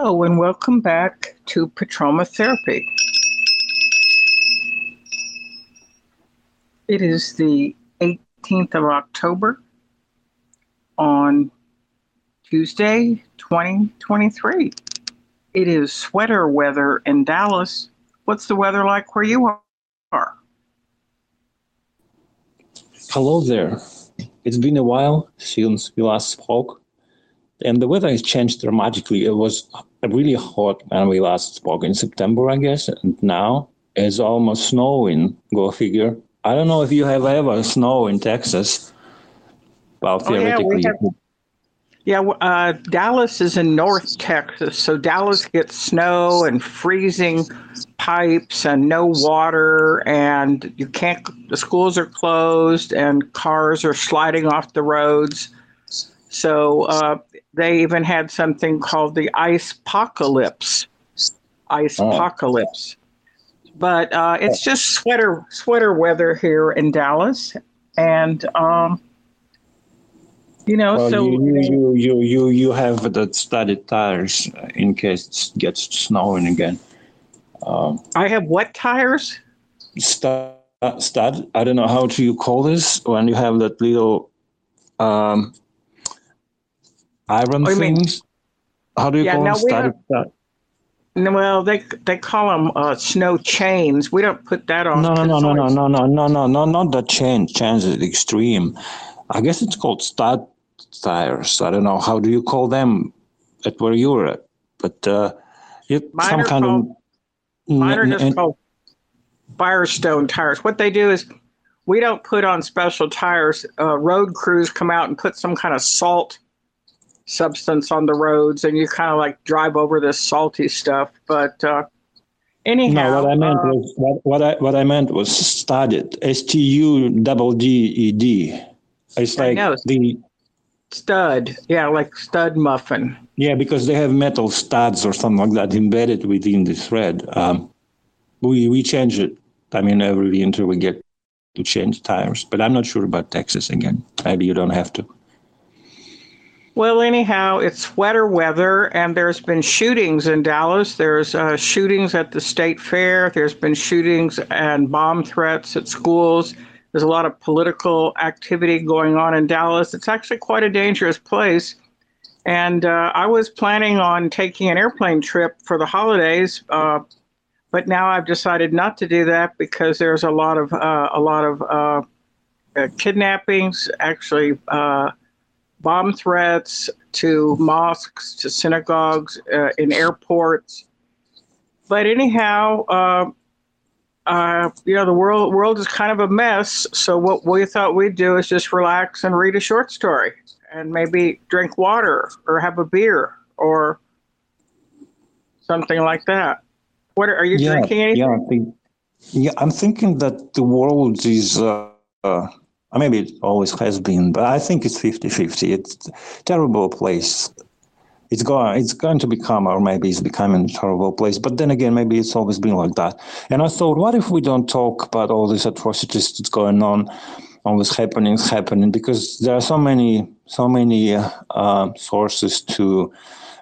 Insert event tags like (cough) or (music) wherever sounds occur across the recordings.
Hello, and welcome back to Petroma Therapy. It is the 18th of October on Tuesday, 2023. It is sweater weather in Dallas. What's the weather like where you are? Hello there. It's been a while since we last spoke, and the weather has changed dramatically. It was really hot when we last spoke in September, I guess, and now it's almost snowing. Go figure. I don't know if you have ever snow in Texas. Well, theoretically, oh, yeah, yeah, uh, Dallas is in North Texas, so Dallas gets snow and freezing pipes and no water, and you can't. The schools are closed, and cars are sliding off the roads. So uh, they even had something called the ice apocalypse. Ice oh. apocalypse. But uh, it's just sweater sweater weather here in Dallas, and um, you know, well, so you, you you you you have the studded tires in case it gets snowing again. Um, I have what tires? Stud, stud. I don't know how do you call this when you have that little um, iron oh, things. Mean, how do you yeah, call them? Studded have, well, they they call them uh, snow chains. We don't put that on. No, no, no, no, no, no, no, no, no, no, not the chain. Chains is extreme. I guess it's called stud tires. I don't know how do you call them at where you're at, but uh, you, some kind called, of mine are just called Firestone tires. What they do is we don't put on special tires. Uh, road crews come out and put some kind of salt substance on the roads, and you kind of like drive over this salty stuff. But uh, anyhow, no, what I meant uh, was what, what I what I meant was studded. S T U double D E D. It's like the Stud, yeah, like stud muffin. Yeah, because they have metal studs or something like that embedded within the thread. Um, we we change it. I mean, every winter we get to change tires, but I'm not sure about Texas again. Maybe you don't have to. Well, anyhow, it's wetter weather, and there's been shootings in Dallas. There's uh, shootings at the state fair. There's been shootings and bomb threats at schools. There's a lot of political activity going on in Dallas. It's actually quite a dangerous place. And uh, I was planning on taking an airplane trip for the holidays, uh, but now I've decided not to do that because there's a lot of uh, a lot of uh, uh, kidnappings, actually bomb threats to mosques, to synagogues, in airports. But anyhow, uh, you know, the world world is kind of a mess. So what we thought we'd do is just relax and read a short story, and maybe drink water or have a beer or something like that. What are you yeah, drinking? Anything? Yeah, I think, yeah, I'm thinking that the world is. Uh, uh, maybe it always has been, but I think it's 50-50. It's a terrible place. It's going it's going to become or maybe it's becoming a terrible place but then again maybe it's always been like that. And i thought what if we don't talk about all these atrocities that's going on all these happenings happening? Because there are so many so many uh, sources to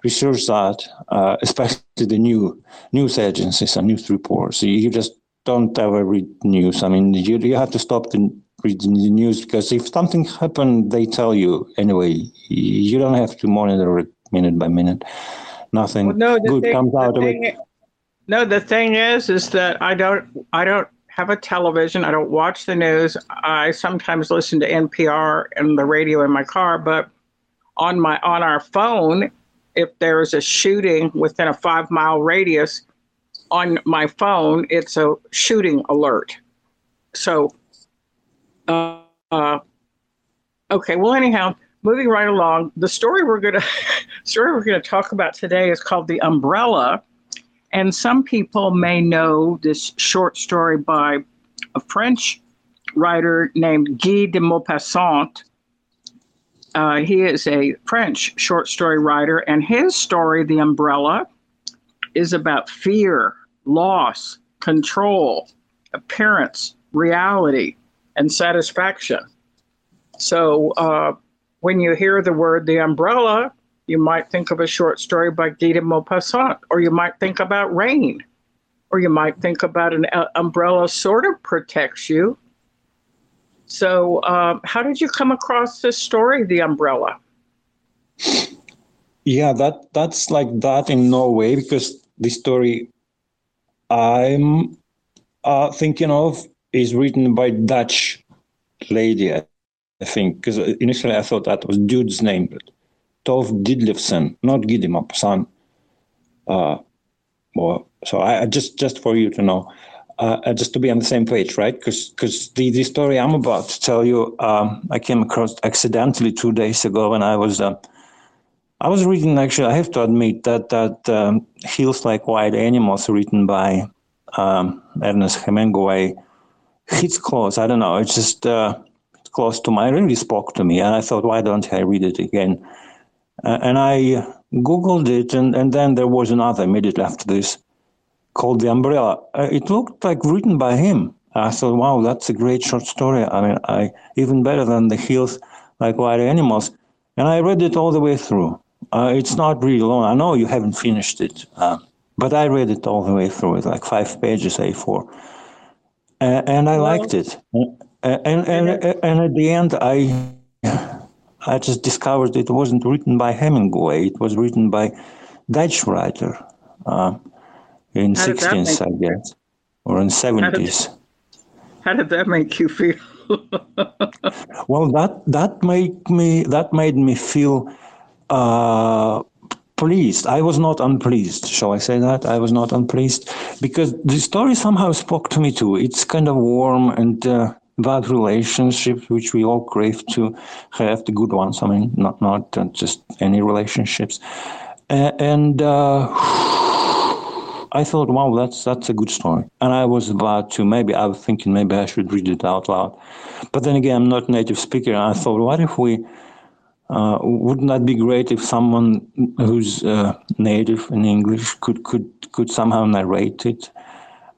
research that uh, especially the new news agencies and news reports. You just don't ever read news. I mean you, you have to stop the reading the news because if something happened they tell you anyway you don't have to monitor it minute by minute. Nothing well, no, good thing, comes out of it. No, the thing is, is that I don't, I don't have a television. I don't watch the news. I sometimes listen to NPR and the radio in my car, but on my on our phone, if there is a shooting within a five mile radius, on my phone, it's a shooting alert. So, uh, uh, okay. Well, anyhow, moving right along, the story we're gonna (laughs) story we're gonna talk about today is called "The Umbrella," and some people may know this short story by a French writer named Guy de Maupassant. Uh, he is a French short story writer, and his story, "The Umbrella," is about fear, loss, control, appearance, reality, and satisfaction. So uh, when you hear the word the umbrella, You might think of a short story by Guy de Maupassant, or you might think about rain, or you might think about an uh, umbrella sort of protects you. So, uh, how did you come across this story, The Umbrella? Yeah, that that's like that in Norway because the story I'm uh, thinking of is written by Dutch lady, I think, because initially I thought that was dude's name, but Tove Ditlevsen, not de Maupassant. Uh, well, so I just just for you to know, uh, just to be on the same page, right? Because because the, the story I'm about to tell you, um, I came across accidentally two days ago when I was uh, I was reading, actually, I have to admit that that um, Hills Like Wild Animals, written by um, Ernest Hemingway, hits close. I don't know. It's just uh, close to my, really spoke to me. And I thought, why don't I read it again? Uh, and I Googled it, and, and then there was another immediately after this called The Umbrella. Uh, it looked like written by him. I thought, wow, that's a great short story. I mean, I even better than The Hills Like Wild Animals. And I read it all the way through. Uh, it's not really long. I know you haven't finished it, uh, but I read it all the way through. It's like five pages A4, and I liked it. Uh, and and and at the end, I I just discovered it wasn't written by Hemingway. It was written by Dutch writer uh, in sixties, I guess, or in seventies. How, how did that make you feel? well, that that made me that made me feel uh, pleased. I was not unpleased. Shall I say that? I was not unpleased because the story somehow spoke to me too. It's kind of warm and uh, bad relationships, which we all crave to have the good ones. I mean, not not uh, just any relationships. Uh, and I thought, wow, that's that's a good story. And I was about to maybe I was thinking maybe I should read it out loud, but then again, I'm not native speaker. And I thought, what if we uh, wouldn't that be great if someone who's uh, native in English could could could somehow narrate it?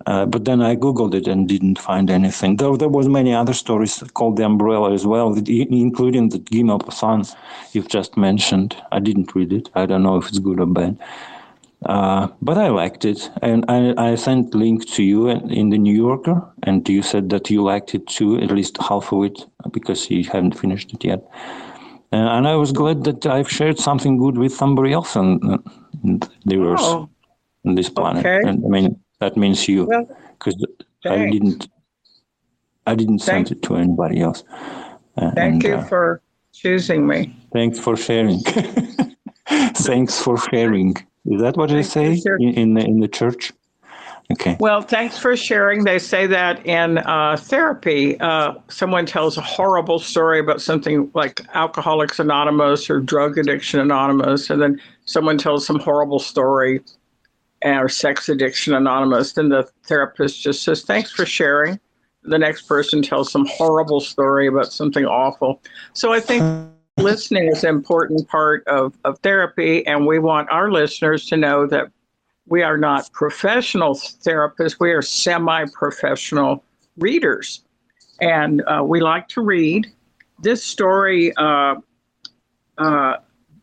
Uh, but then I googled it and didn't find anything. Though there was many other stories called The Umbrella as well, including the Guy Maupassant you've just mentioned. I didn't read it. I don't know if it's good or bad. Uh, but I liked it, and I, I sent link to you in the New Yorker, and you said that you liked it too, at least half of it, because you haven't finished it yet. Uh, and I was glad that I've shared something good with somebody else on, on the Earth, oh, on this planet. Okay. And I mean, that means you, because well, I didn't, I didn't send it to anybody else. Uh, thank and, you uh, for choosing me. Thanks for sharing. (laughs) thanks for sharing. Is that what they say in, in the, in the church? Okay. Well, thanks for sharing. They say that in uh, therapy, uh, someone tells a horrible story about something like Alcoholics Anonymous or Drug Addiction Anonymous, and then someone tells some horrible story or Sex Addiction Anonymous. Then the therapist just says, Thanks for sharing. The next person tells some horrible story about something awful. So I think (laughs) listening is an important part of, of therapy, and we want our listeners to know that we are not professional therapists, we are semi professional readers. And uh, we like to read. This story, uh, uh,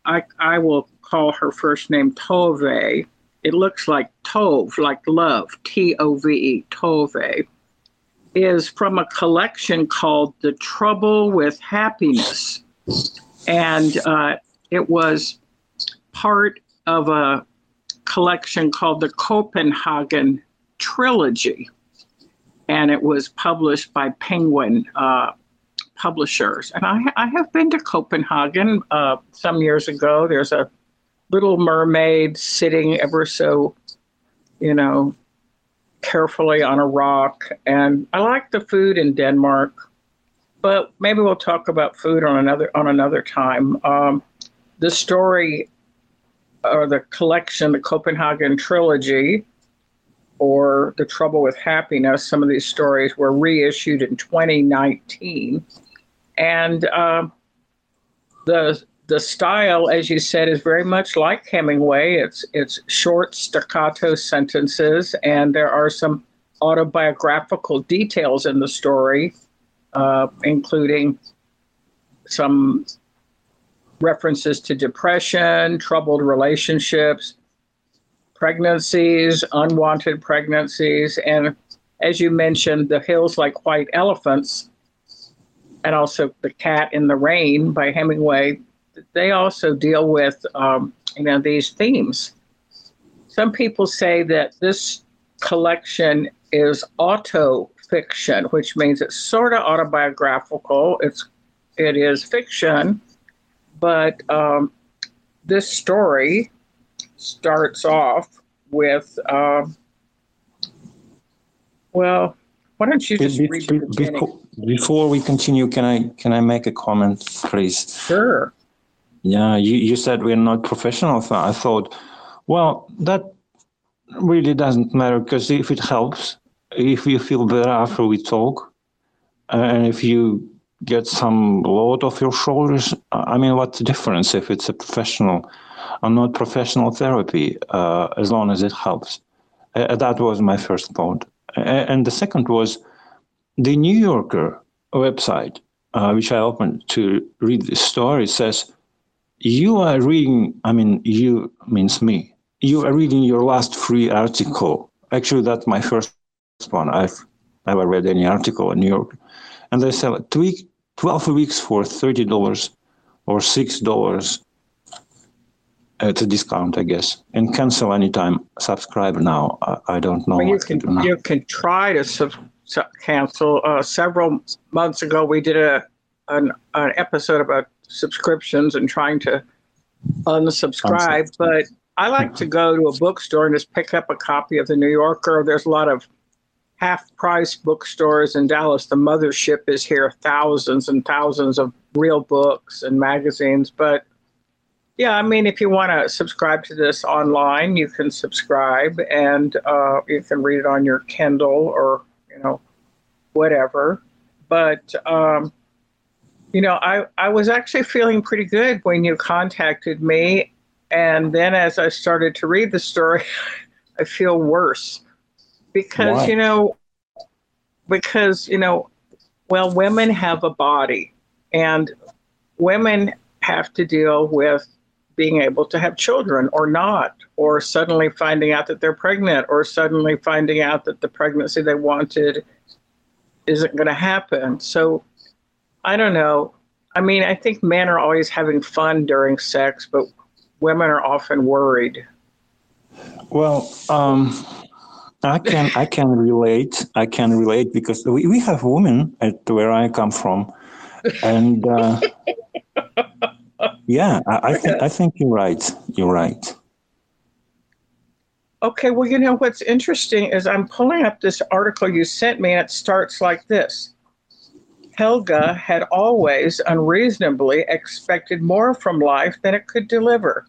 I, I will call her first name Tove. It looks like Tove, like love, T O V E, Tove, is from a collection called The Trouble with Happiness. And uh, it was part of a collection called the Copenhagen Trilogy, and it was published by Penguin uh, Publishers. And I, I, have been to Copenhagen uh, some years ago. There's a little mermaid sitting ever so, you know, carefully on a rock. And I like the food in Denmark, but maybe we'll talk about food on another on another time. Um, the story or the collection, the Copenhagen Trilogy, or The Trouble with Happiness. Some of these stories were reissued in 2019. And uh, the the style, as you said, is very much like Hemingway. It's it's short staccato sentences, and there are some autobiographical details in the story, uh, including some references to depression, troubled relationships, pregnancies, unwanted pregnancies, and as you mentioned, The Hills Like White Elephants, and also The Cat in the Rain by Hemingway. They also deal with um, you know these themes. Some people say that this collection is auto fiction, which means it's sort of autobiographical. It's it is fiction, but um, this story starts off with, um, well, why don't you just Be- read the beginning? before, before we continue, can I can I make a comment, please? Sure. Yeah, you, you said we're not professional. So I thought, well, that really doesn't matter because if it helps, if you feel better after we talk, and if you get some load off your shoulders, I mean, what's the difference if it's a professional or not professional therapy, uh, as long as it helps? Uh, that was my first thought. And the second was the New Yorker website, uh, which I opened to read this story, says, you are reading, I mean, you means me. You are reading your last free article. Actually, that's my first one. I've never read any article in New York. And they sell it tweak, 12 weeks for $30 or $6. at a discount, I guess. And cancel anytime. Subscribe now. I, I don't know Well, you can you can try to sub, sub, cancel. Uh, several months ago, we did a an, an episode about subscriptions and trying to unsubscribe. But I like to go to a bookstore and just pick up a copy of the New Yorker. There's a lot of half price bookstores in Dallas. The mothership is here, thousands and thousands of real books and magazines. But yeah, I mean, if you want to subscribe to this online, you can subscribe and uh, you can read it on your Kindle or, you know, whatever. But, um, you know, I, I was actually feeling pretty good when you contacted me. And then as I started to read the story, (laughs) I feel worse because, Why? you know, because, you know, well, women have a body and women have to deal with being able to have children or not, or suddenly finding out that they're pregnant, or suddenly finding out that the pregnancy they wanted isn't going to happen. So I don't know. I mean, I think men are always having fun during sex, but women are often worried. Well, um, I can I can relate. I can relate because we, we have women at where I come from, and uh, (laughs) yeah, I, I think I think you're right. You're right. Okay, well, you know what's interesting is I'm pulling up this article you sent me, and it starts like this Helga had always unreasonably expected more from life than it could deliver.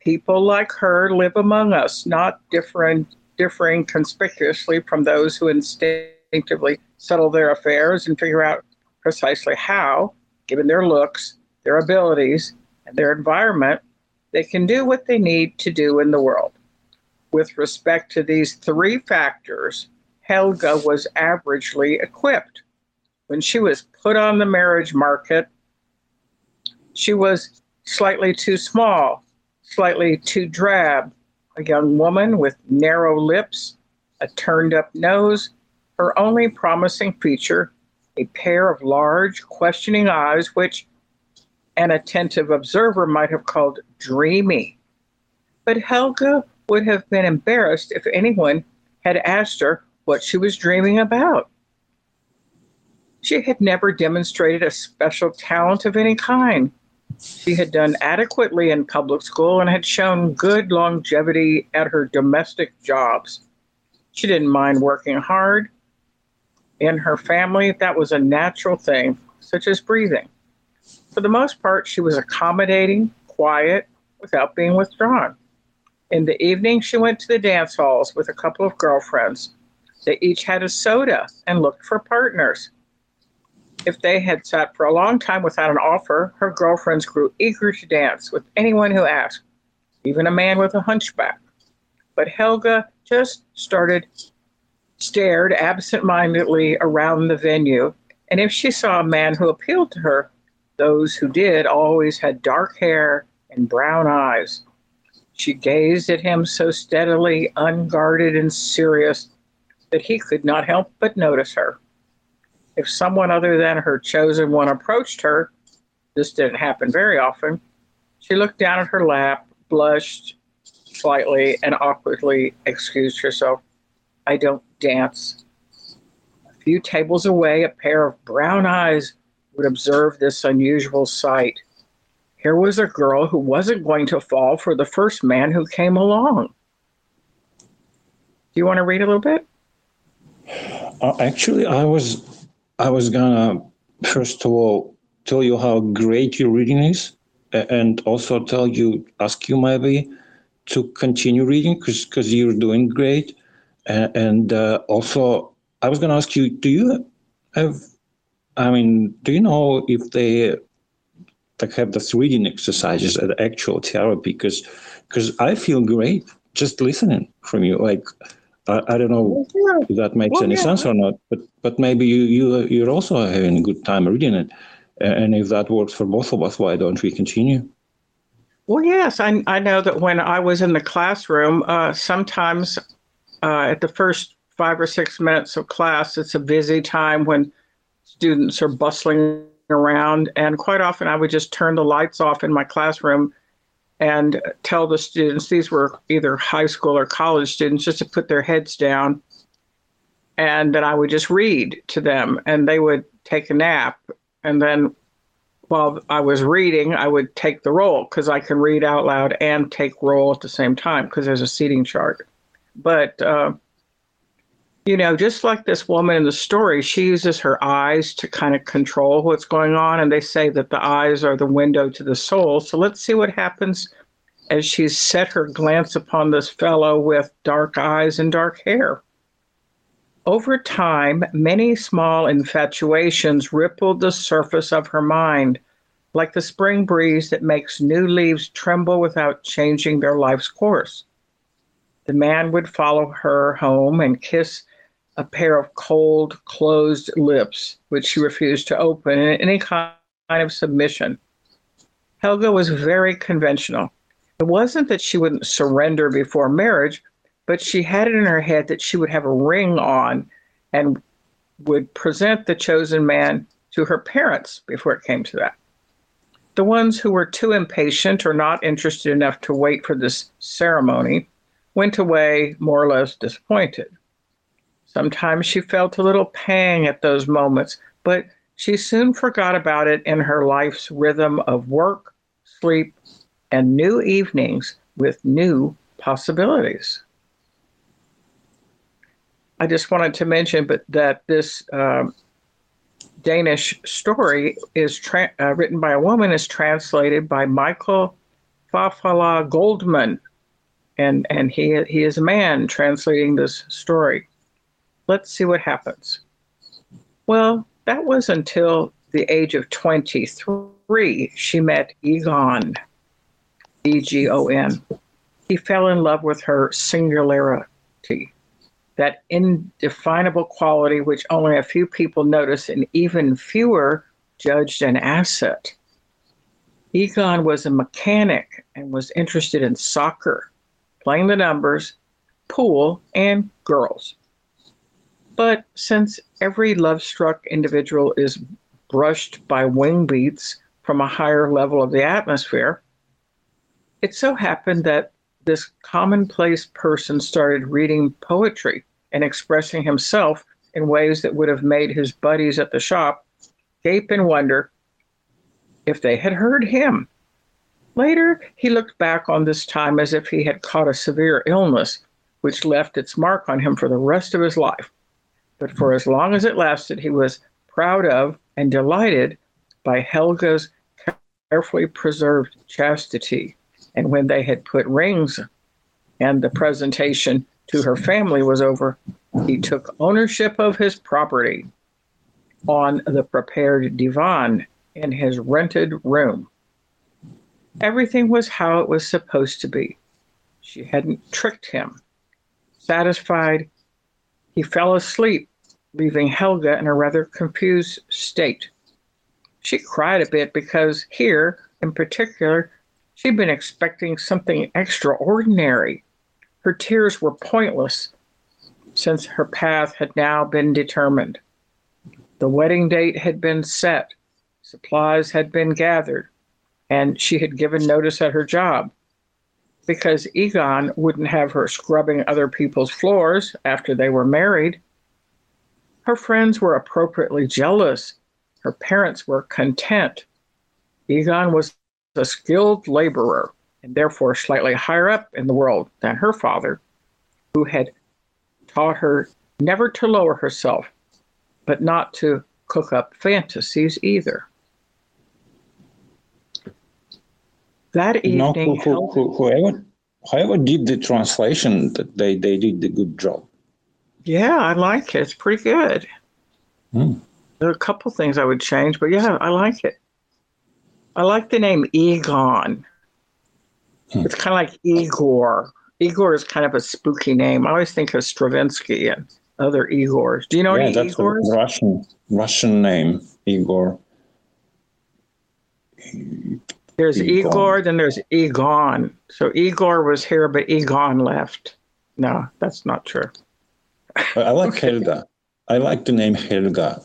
People like her live among us, not different, differing conspicuously from those who instinctively settle their affairs and figure out precisely how, given their looks, their abilities, and their environment, they can do what they need to do in the world. With respect to these three factors, Helga was averagely equipped. When she was put on the marriage market, she was slightly too small, slightly too drab, a young woman with narrow lips, a turned up nose, her only promising feature, a pair of large, questioning eyes, which an attentive observer might have called dreamy. But Helga would have been embarrassed if anyone had asked her what she was dreaming about. She had never demonstrated a special talent of any kind. She had done adequately in public school and had shown good longevity at her domestic jobs. She didn't mind working hard. In her family, that was a natural thing, such as breathing. For the most part, she was accommodating, quiet, without being withdrawn. In the evening, she went to the dance halls with a couple of girlfriends. They each had a soda and looked for partners. If they had sat for a long time without an offer, her girlfriends grew eager to dance with anyone who asked, even a man with a hunchback. But Helga just started, stared absent mindedly around the venue, and if she saw a man who appealed to her, Those who did always had dark hair and brown eyes. She gazed at him so steadily, unguarded and serious, that he could not help but notice her. If someone other than her chosen one approached her, this didn't happen very often, she looked down at her lap, blushed slightly, and awkwardly excused herself. I don't dance. A few tables away, a pair of brown eyes would observe this unusual sight. Here was a girl who wasn't going to fall for the first man who came along. Do you want to read a little bit? Uh, actually, I was I was gonna first of all tell you how great your reading is, and also tell you ask you maybe to continue reading because because you're doing great, and, and uh, also I was gonna ask you, do you have I mean, do you know if they like have the reading exercises at actual therapy? Because because I feel great just listening from you. Like I, I don't know if that makes well, any yeah. sense or not, but but maybe you you you're also having a good time reading it, and if that works for both of us, why don't we continue? Well, yes, I I know that when I was in the classroom, uh, sometimes uh, at the first five or six minutes of class, it's a busy time when students are bustling around. And quite often I would just turn the lights off in my classroom and tell the students, these were either high school or college students, just to put their heads down. And then I would just read to them and they would take a nap. And then while I was reading, I would take the roll because I can read out loud and take roll at the same time because there's a seating chart. But uh, you know, just like this woman in the story, she uses her eyes to kind of control what's going on. And they say that the eyes are the window to the soul. So let's see what happens as she's set her glance upon this fellow with dark eyes and dark hair. Over time, many small infatuations rippled the surface of her mind, like the spring breeze that makes new leaves tremble without changing their life's course. The man would follow her home and kiss a pair of cold, closed lips, which she refused to open in any kind of submission. Helga was very conventional. It wasn't that she wouldn't surrender before marriage, but she had it in her head that she would have a ring on and would present the chosen man to her parents before it came to that. The ones who were too impatient or not interested enough to wait for this ceremony went away more or less disappointed. Sometimes she felt a little pang at those moments, but she soon forgot about it in her life's rhythm of work, sleep, and new evenings with new possibilities. I just wanted to mention, but that this um, Danish story is tra- uh, written by a woman, is translated by Michael Favala Goldman, and and he he is a man translating this story. Let's see what happens. Well, that was until the age of 23 she met Egon, E G O N. He fell in love with her singularity, that indefinable quality which only a few people notice and even fewer judged an asset. Egon was a mechanic and was interested in soccer, playing the numbers, pool, and girls. But since every love struck individual is brushed by wing beats from a higher level of the atmosphere, it so happened that this commonplace person started reading poetry and expressing himself in ways that would have made his buddies at the shop gape and wonder if they had heard him. Later, he looked back on this time as if he had caught a severe illness, which left its mark on him for the rest of his life but for as long as it lasted, he was proud of and delighted by Helga's carefully preserved chastity. And when they had put rings and the presentation to her family was over, he took ownership of his property on the prepared divan in his rented room. Everything was how it was supposed to be. She hadn't tricked him. Satisfied, he fell asleep, leaving Helga in a rather confused state. she cried a bit because here, in particular, she'd been expecting something extraordinary. Her tears were pointless since her path had now been determined. The wedding date had been set, supplies had been gathered, and she had given notice at her job because Egon wouldn't have her scrubbing other people's floors after they were married. Her friends were appropriately jealous. Her parents were content. Egon was a skilled laborer and therefore slightly higher up in the world than her father, who had taught her never to lower herself, but not to cook up fantasies either. That evening, no, who, who, whoever, whoever did the translation, that they, they did the good job. Yeah, I like it. It's pretty good. Hmm. There are a couple things I would change, but yeah, I like it. I like the name Egon. Hmm. It's kind of like Igor. Igor is kind of a spooky name. I always think of Stravinsky and other Igors. Do you know yeah, any that's Igors? a Russian Russian name, Igor. There's Egon. Igor, then there's Egon. So Igor was here, but Egon left. No, that's not true. I like. (laughs) Helga. I like the name Helga.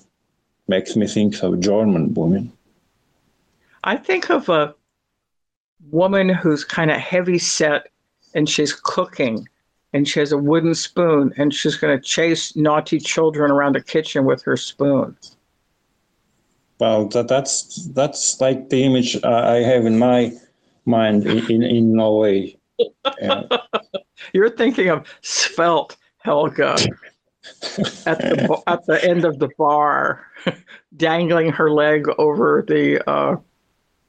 Makes me think of German woman. I think of a woman who's kind of heavy set and she's cooking and she has a wooden spoon and she's going to chase naughty children around the kitchen with her spoon. Well, that, that's that's like the image I I have in my mind in in, Norway. Yeah. (laughs) You're thinking of svelte Helga at the (laughs) at the end of the bar, dangling her leg over the. Uh,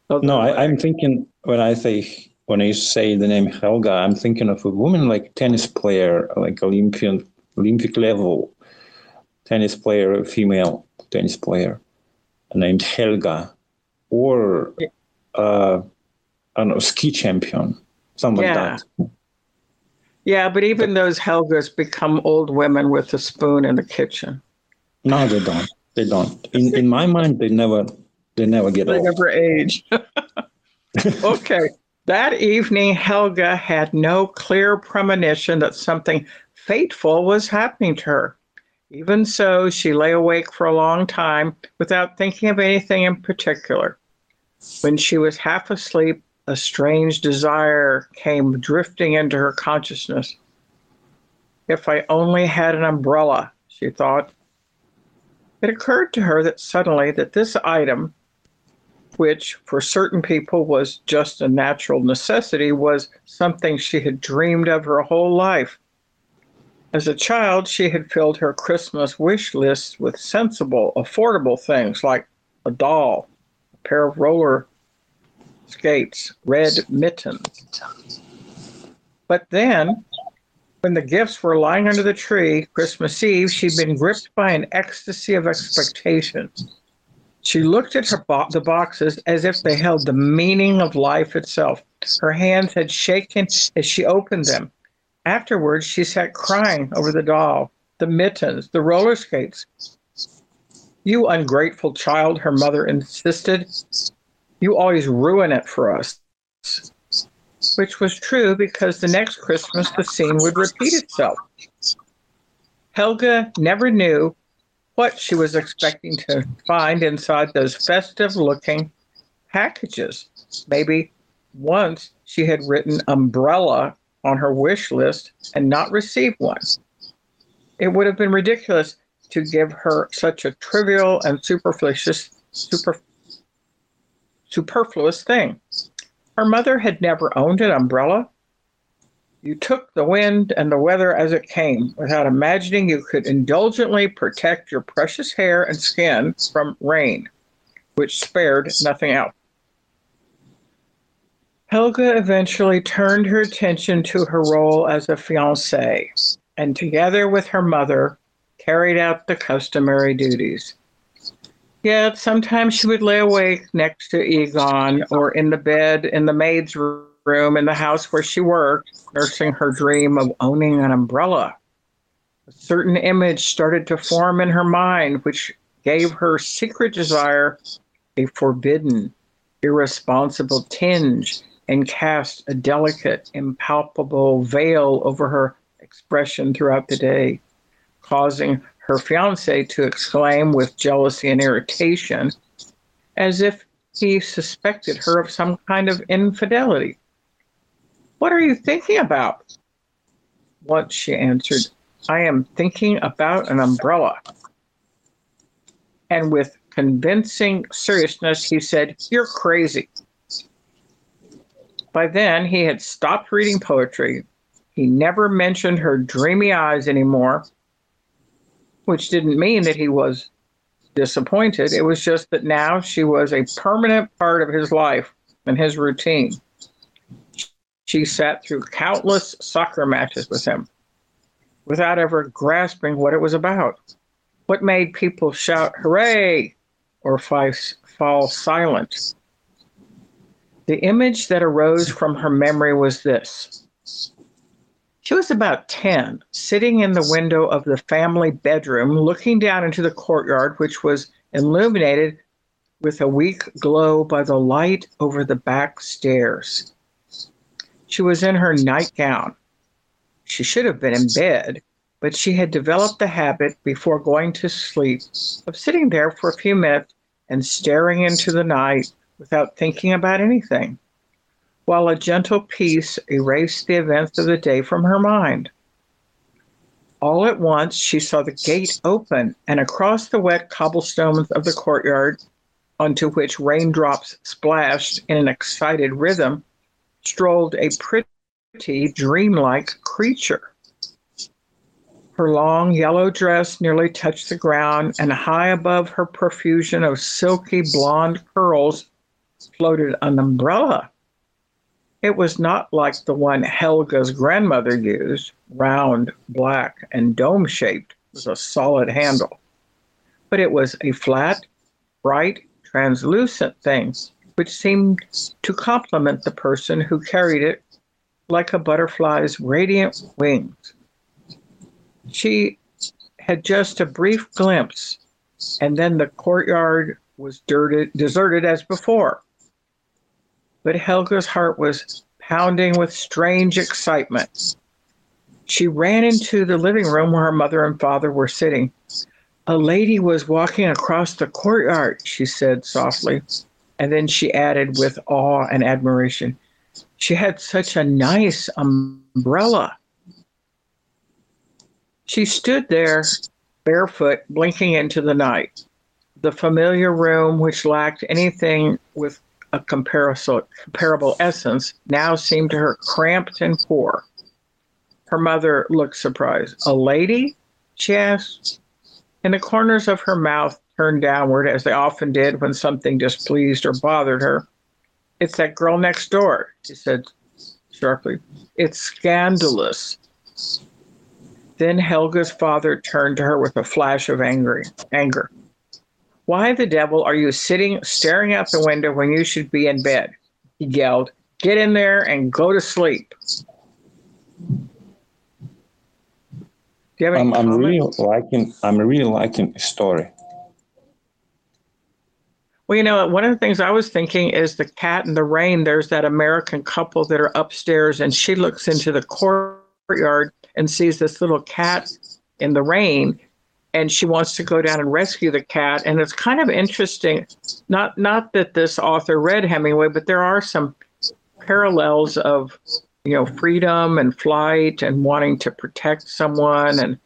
No, the I, I'm thinking when I say when I say the name Helga, I'm thinking of a woman like tennis player, like Olympian Olympic level tennis player, a female tennis player named Helga, or uh, I know, ski champion, something Yeah. like that. Yeah, but even those Helgas become old women with a spoon in the kitchen. No, they don't. They don't. In in my mind, they never they never get They old. never age. (laughs) okay. That evening, Helga had no clear premonition that something fateful was happening to her. Even so, she lay awake for a long time without thinking of anything in particular. When she was half asleep, a strange desire came drifting into her consciousness. If I only had an umbrella, she thought. It occurred to her that suddenly that this item, which for certain people was just a natural necessity, was something she had dreamed of her whole life. As a child, she had filled her Christmas wish list with sensible, affordable things like a doll, a pair of roller skates, red mittens. But then, when the gifts were lying under the tree, Christmas Eve, she'd been gripped by an ecstasy of expectation. She looked at her bo- the boxes as if they held the meaning of life itself. Her hands had shaken as she opened them. Afterwards, she sat crying over the doll, the mittens, the roller skates. You ungrateful child, her mother insisted. You always ruin it for us. Which was true because the next Christmas the scene would repeat itself. Helga never knew what she was expecting to find inside those festive looking packages. Maybe once she had written umbrella on her wish list and not receive one. It would have been ridiculous to give her such a trivial and superfluous, super, superfluous thing. Her mother had never owned an umbrella. You took the wind and the weather as it came without imagining you could indulgently protect your precious hair and skin from rain, which spared nothing else. Helga eventually turned her attention to her role as a fiancée and, together with her mother, carried out the customary duties. Yet sometimes she would lay awake next to Egon or in the bed in the maid's room in the house where she worked, nursing her dream of owning an umbrella. A certain image started to form in her mind, which gave her secret desire a forbidden, irresponsible tinge and cast a delicate, impalpable veil over her expression throughout the day, causing her fiance to exclaim with jealousy and irritation, as if he suspected her of some kind of infidelity. What are you thinking about? Once she answered, I am thinking about an umbrella. And with convincing seriousness, he said, You're crazy. By then, he had stopped reading poetry. He never mentioned her dreamy eyes anymore, which didn't mean that he was disappointed. It was just that now she was a permanent part of his life and his routine. She sat through countless soccer matches with him without ever grasping what it was about. What made people shout, hooray, or fall silent? The image that arose from her memory was this. She was about 10, sitting in the window of the family bedroom, looking down into the courtyard, which was illuminated with a weak glow by the light over the back stairs. She was in her nightgown. She should have been in bed, but she had developed the habit before going to sleep of sitting there for a few minutes and staring into the night without thinking about anything, while a gentle peace erased the events of the day from her mind. All at once, she saw the gate open, and across the wet cobblestones of the courtyard, onto which raindrops splashed in an excited rhythm, strolled a pretty, dreamlike creature. Her long yellow dress nearly touched the ground, and high above her profusion of silky blonde curls floated an umbrella. It was not like the one Helga's grandmother used, round, black, and dome shaped, with a solid handle. But it was a flat, bright, translucent thing, which seemed to complement the person who carried it like a butterfly's radiant wings. She had just a brief glimpse, and then the courtyard was dirted, deserted as before but Helga's heart was pounding with strange excitement. She ran into the living room where her mother and father were sitting. A lady was walking across the courtyard, she said softly. And then she added with awe and admiration, She had such a nice umbrella. She stood there, barefoot, blinking into the night. The familiar room, which lacked anything with a comparable essence, now seemed to her cramped and poor. Her mother looked surprised. A lady? she asked. And the corners of her mouth turned downward, as they often did when something displeased or bothered her. It's that girl next door, she said sharply. It's scandalous. Then Helga's father turned to her with a flash of angry anger. Why the devil are you sitting staring out the window when you should be in bed? He yelled. Get in there and go to sleep. Do you have any I'm, I'm really liking I'm really liking the story. Well, you know, one of the things I was thinking is the cat in the rain. There's that American couple that are upstairs, and she looks into the courtyard and sees this little cat in the rain and she wants to go down and rescue the cat. And it's kind of interesting not not that this author read hemingway but there are some parallels of you know freedom and flight and wanting to protect someone and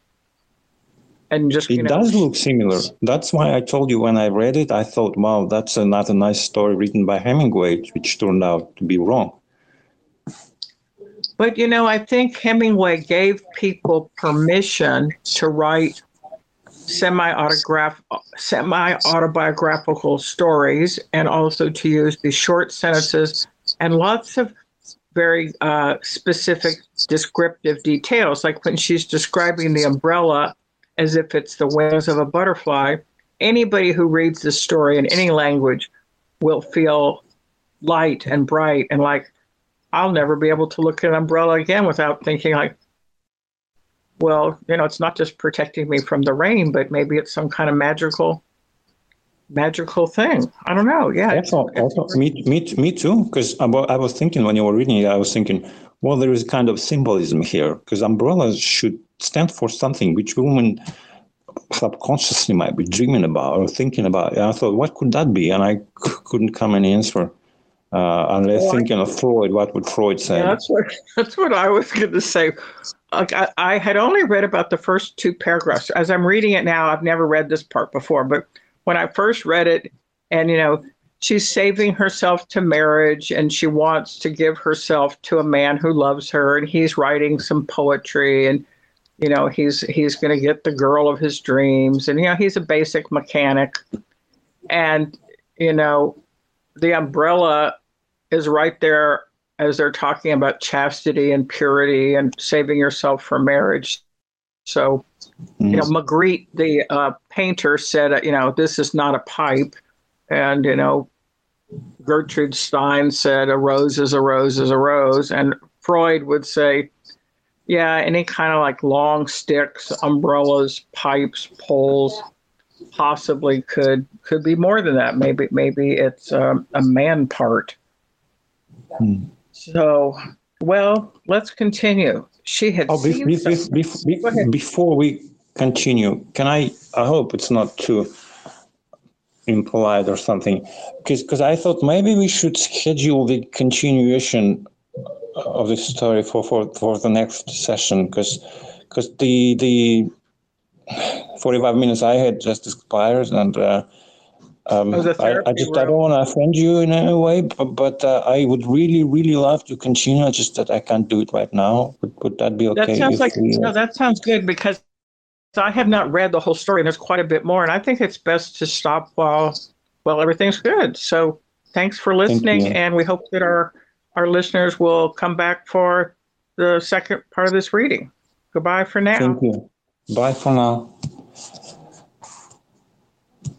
and just it know, does look similar. That's why i told you when i read it i thought wow that's another nice story written by hemingway which turned out to be wrong. But you know i think hemingway gave people permission to write semi-autograph semi-autobiographical stories and also to use the short sentences and lots of very uh, specific descriptive details like when she's describing the umbrella as if it's the wings of a butterfly. Anybody who reads this story in any language will feel light and bright and like i'll never be able to look at an umbrella again without thinking like well, you know, it's not just protecting me from the rain, but maybe it's some kind of magical magical thing. I don't know. Yeah. Also, also me, me, me too. Because I was thinking when you were reading it, I was thinking, well, there is a kind of symbolism here because umbrellas should stand for something which women subconsciously might be dreaming about or thinking about. And I thought, what could that be? And I c- couldn't come any answer. Uh, unless well, thinking of Freud, what would Freud say? Yeah, that's what (laughs) that's what I was going to say. Like I, I had only read about the first two paragraphs. As I'm reading it now, I've never read this part before. But when I first read it, and you know, she's saving herself to marriage, and she wants to give herself to a man who loves her, and he's writing some poetry, and you know, he's he's going to get the girl of his dreams, and you know, he's a basic mechanic, and you know, the umbrella is right there as they're talking about chastity and purity and saving yourself for marriage. So, mm-hmm. you know, Magritte, the uh, painter, said, you know, this is not a pipe. And, you know, Gertrude Stein said, a rose is a rose is a rose. And Freud would say, yeah, any kind of like long sticks, umbrellas, pipes, poles, possibly could could be more than that. Maybe maybe it's um, a man part. So, well, let's continue. She had oh, be, be, be, before we continue, can I? I hope it's not too impolite or something, because because I thought maybe we should schedule the continuation of the story for for for the next session, because because the the 45 minutes I had just expired and. Uh, um, I, I, just I don't want to offend you in any way, but, but uh, I would really, really love to continue. Just that I can't do it right now. Would, would that be okay? That sounds like we, no, that sounds good because I have not read the whole story, and there's quite a bit more. And I think it's best to stop while while everything's good. So thanks for listening, Thank and we hope that our our listeners will come back for the second part of this reading. Goodbye for now. Thank you. Bye for now.